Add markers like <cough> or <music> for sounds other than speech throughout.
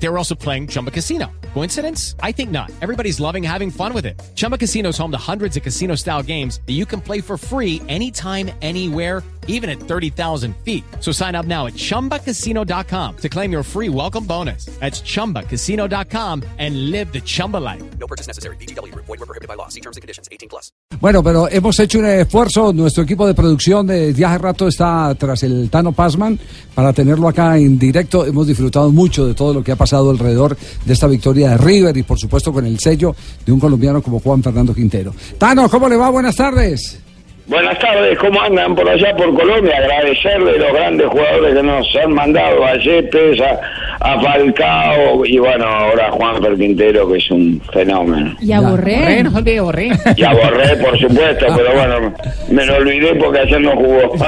They were also playing Chumba Casino. Coincidence? I think not. Everybody's loving having fun with it. Chumba Casino is home to hundreds of casino style games that you can play for free anytime, anywhere, even at 30,000 feet. So sign up now at chumbacasino.com to claim your free welcome bonus. That's chumbacasino.com and live the Chumba life. No purchase necessary. BGW. Void were prohibited by law. See terms and conditions. 18 plus. Bueno, pero hemos hecho un esfuerzo. Nuestro equipo de producción desde hace rato está tras el Tano Pasman para tenerlo acá en directo. Hemos disfrutado mucho de todo lo que ha pasado alrededor de esta victoria de River y, por supuesto, con el sello de un colombiano como Juan Fernando Quintero. Tano, ¿cómo le va? Buenas tardes. Buenas tardes, ¿cómo andan por allá por Colombia? Agradecerle a los grandes jugadores que nos han mandado a Yepes, a, a Falcao y bueno, ahora a Juan Quintero, que es un fenómeno. Y a Borré. no se olvide, Borré. Y a Borré, por supuesto, pero bueno, me lo olvidé porque ayer no jugó. <laughs>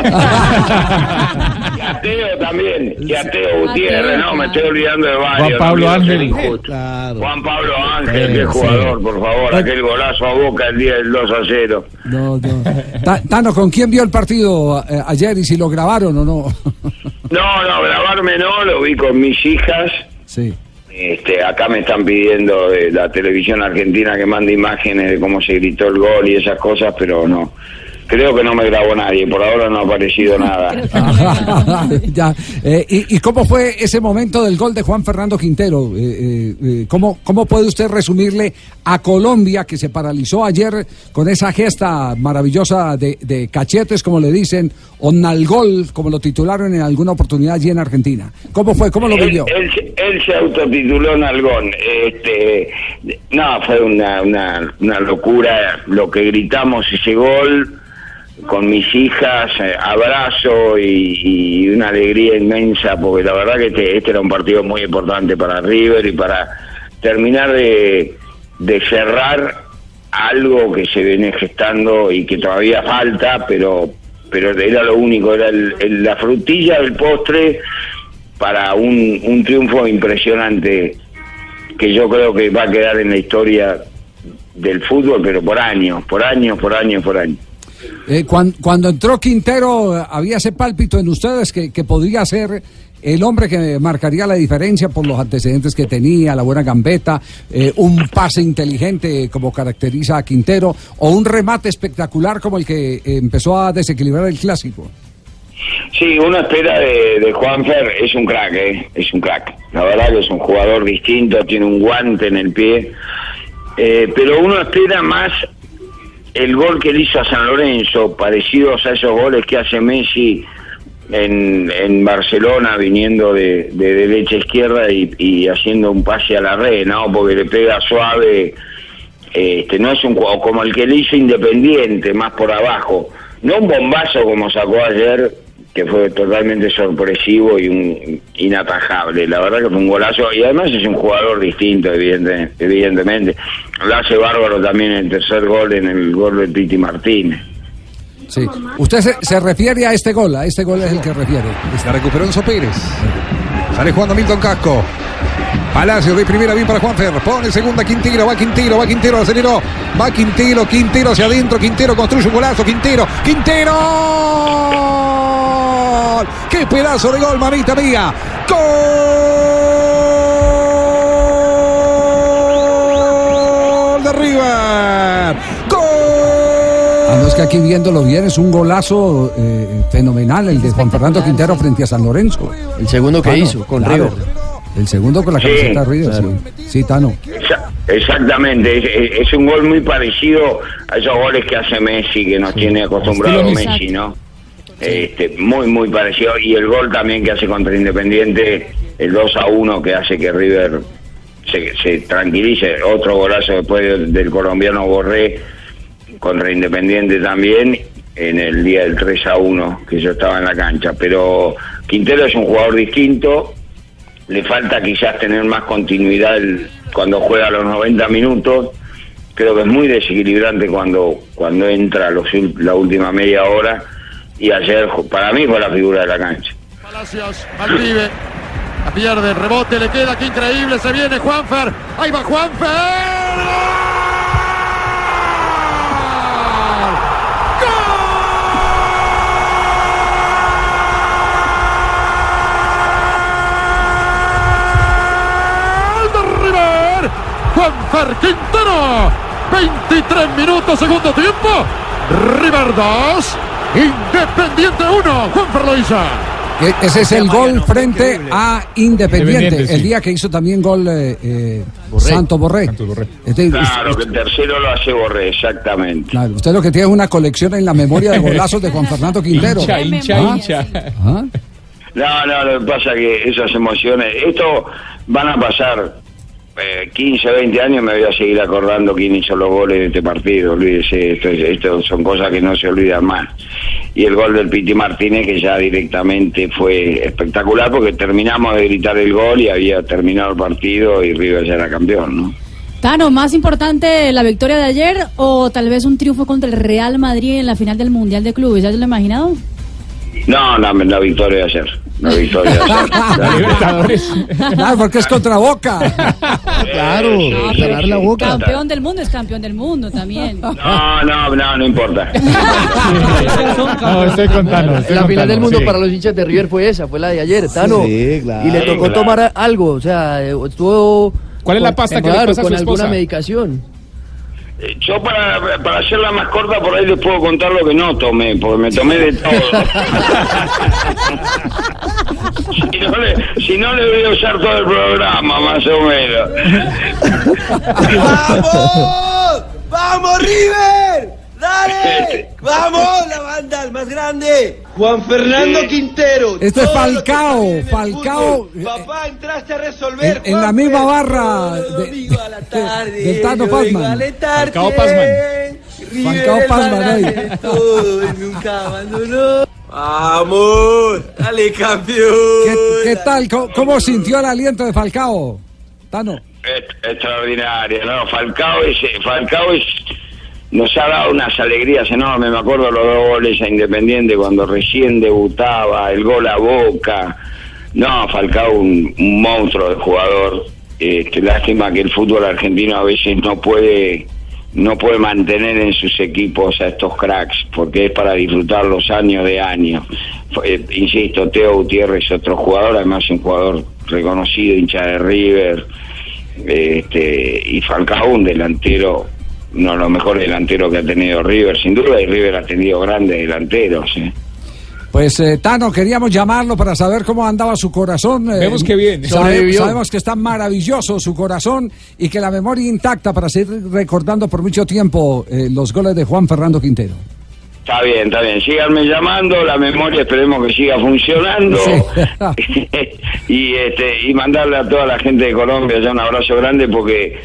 y a Teo también, y a Teo Gutiérrez, no, me estoy olvidando de varios. Juan Pablo no Ángel. injusto. Claro. Juan Pablo Ángel, Sí, qué sí. jugador, por favor, aquel golazo a Boca el día del 2 a 0. No, no. <laughs> Ta- Tano, ¿con quién vio el partido eh, ayer y si lo grabaron o no? <laughs> No, no, grabarme no, lo vi con mis hijas. sí. Este, acá me están pidiendo de la televisión argentina que mande imágenes de cómo se gritó el gol y esas cosas, pero no. Creo que no me grabó nadie, por ahora no ha aparecido <laughs> nada. <laughs> ya. Eh, y, y cómo fue ese momento del gol de Juan Fernando Quintero? Eh, eh, eh, ¿cómo, ¿Cómo puede usted resumirle a Colombia que se paralizó ayer con esa gesta maravillosa de, de cachetes, como le dicen, o nalgol, como lo titularon en alguna oportunidad allí en Argentina? ¿Cómo fue? ¿Cómo lo Él, vivió? él se- él se autotituló Nalgón. Este, no, fue una, una, una locura lo que gritamos ese gol con mis hijas, eh, abrazo y, y una alegría inmensa, porque la verdad que este, este era un partido muy importante para River y para terminar de, cerrar algo que se viene gestando y que todavía falta, pero pero era lo único, era el- la frutilla del postre para un, un triunfo impresionante que yo creo que va a quedar en la historia del fútbol, pero por años, por años, por años, por años. Eh, cuan- cuando, entró Quintero, había ese pálpito en ustedes que, que podría ser el hombre que marcaría la diferencia por los antecedentes que tenía, la buena gambeta, eh, un pase inteligente como caracteriza a Quintero, o un remate espectacular como el que eh, empezó a desequilibrar el clásico. Sí, uno espera de, de Juanfer, es un crack, ¿eh? es un crack. La verdad que es un jugador distinto, tiene un guante en el pie, pero uno espera más el gol que le hizo a San Lorenzo, parecidos a esos goles que hace Messi en, en Barcelona, viniendo de, de derecha a izquierda y, haciendo un pase a la red, ¿no? Porque le pega suave, este no es un como el que le hizo Independiente, más por abajo. No un bombazo como sacó ayer, que fue totalmente sorpresivo y un inatajable. La verdad que fue un golazo y además es un jugador distinto, evidente, evidentemente. Lo hace bárbaro también el tercer gol en el gol de Titi Martínez. Sí. Usted se, se refiere a este gol, a este gol es el que refiere. La recuperó Enzo Pérez. Sale jugando Milton Casco. Palacio de primera bien para Juanfer. Pone segunda Quintero. Va Quintero. Va Quintero. Aceleró. Va Quintero. Quintero hacia adentro. Quintero construye un golazo. Quintero. Quintero. ¡Qué pedazo de gol, mamita mía! ¡Gol de River! ¡Gol! No, es que aquí viéndolo bien es un golazo eh, fenomenal el de Juan Fernando Quintero frente a San Lorenzo. El segundo que Tano, hizo con claro. River. El segundo con la Sí, camiseta de River, sí. Sí, Tano. Exa- Exactamente, es, es- es un gol muy parecido a esos goles que hace Messi, que nos tiene acostumbrado Messi, ¿no? Este, muy, muy parecido. Y el gol también que hace contra Independiente, el 2 a 1 que hace que River se, tranquilice. Otro golazo después del, colombiano Borré contra Independiente también en el día del 3 a 1 que yo estaba en la cancha. Pero Quintero es un jugador distinto, le falta quizás tener más continuidad cuando juega los 90 minutos. Creo que es muy desequilibrante cuando cuando entra los la última media hora y ayer para mí fue la figura de la cancha. Palacios, Malvive, la pierde, rebote, le queda, qué increíble, se viene Juanfer, ahí va Juanfer. ¡Gol! Juanfer Quintero. 23 minutos, segundo tiempo. River 2, Independiente 1. Juanfer lo hizo. E- Ese es el gol frente a Independiente, Independiente, el sí. día que hizo también gol eh, eh, Santo Borré. Este, Claro, que el tercero lo hace Borré, exactamente. claro, usted lo que tiene es una colección en la memoria de golazos de Juan Fernando Quintero. Hincha, hincha, Ah, hincha. ah. No, no, lo que pasa es que esas emociones, esto van a pasar eh, 15, 20 años, me voy a seguir acordando quién hizo los goles de este partido, olvídese, esto, es- esto son cosas que no se olvidan más. Y el gol del Piti Martínez, que ya directamente fue espectacular, porque terminamos de gritar el gol y había terminado el partido y River ya era campeón, ¿no? Tano, ¿más importante la victoria de ayer o tal vez un triunfo contra el Real Madrid en la final del Mundial de Clubes? ¿Ya se lo ha imaginado? No, no, la victoria de ayer. La victoria de ayer. <laughs> La Libertadores. Claro, porque es contra Boca. Claro, Ah, pero Campeón del mundo es campeón del mundo también. No, no, no, no importa. <laughs> No, estoy contando. estoy La final contando, del mundo sí. para los hinchas de River fue esa, fue la de ayer, Tano. Sí, claro. Y le tocó Claro. tomar algo, o sea, estuvo... ¿Cuál es la con- pasta que le pasa a con alguna medicación. Yo para, para hacerla más corta por ahí les puedo contar lo que no tomé, porque me tomé de todo. <laughs> si, no le, si no le voy a usar todo el programa, más o menos. ¡Vamos! ¡Vamos, River! ¡Dale! <laughs> ¡Vamos, la banda, el más grande! Juan Fernando Sí. Quintero. Este es Falcao, Falcao, eh, Papá, entraste a resolver. en- en la misma barra de- domingos a la <laughs> de- tarde, del a alentarte. Falcao Pazman. River, Falcao más ahí. <laughs> todo y nunca abandonó. ¡Vamos! ¡Dale, campeón! ¿Qué, qué tal? ¿Cómo, cómo sintió el aliento de Falcao? Tano. Extraordinario, ¿no? Falcao es, Falcao es, nos ha dado unas alegrías enormes. Me acuerdo los dos goles a Independiente cuando recién debutaba, el gol a Boca. No, Falcao un, un monstruo de jugador. Este, lástima que el fútbol argentino a veces no puede no puede mantener en sus equipos a estos cracks porque es para disfrutar los años de años. Eh, insisto, Teo Gutiérrez otro jugador, además un jugador reconocido, hincha de River, este, y Falcao un delantero, uno de los mejores delanteros que ha tenido River, sin duda, y River ha tenido grandes delanteros. ¿eh? Pues eh, Tano, queríamos llamarlo para saber cómo andaba su corazón. eh, Vemos que bien. sabe- sabemos que está maravilloso su corazón y que la memoria intacta para seguir recordando por mucho tiempo eh, los goles de Juan Fernando Quintero. Está bien, está bien. Síganme llamando, la memoria esperemos que siga funcionando. Sí. <laughs> y este y mandarle a toda la gente de Colombia ya un abrazo grande porque,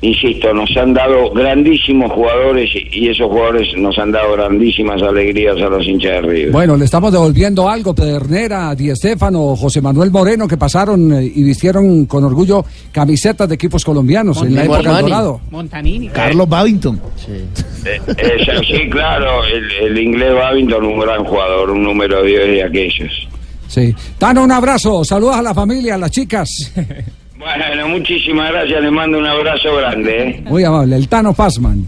insisto, nos han dado grandísimos jugadores y, esos jugadores nos han dado grandísimas alegrías a los hinchas de River. Bueno, le estamos devolviendo algo, Pedernera, Di Estefano, José Manuel Moreno, que pasaron eh, y vistieron con orgullo camisetas de equipos colombianos en la época del. Dorado. Carlos Babington. Eh, eh, sí, claro, el, el inglés Babington, un gran jugador, un número 10 de aquellos. Sí. Tano, un abrazo, saludos a la familia, a las chicas. <laughs> Bueno, muchísimas gracias, les mando un abrazo grande. ¿eh? Muy amable, el Tano Pazman.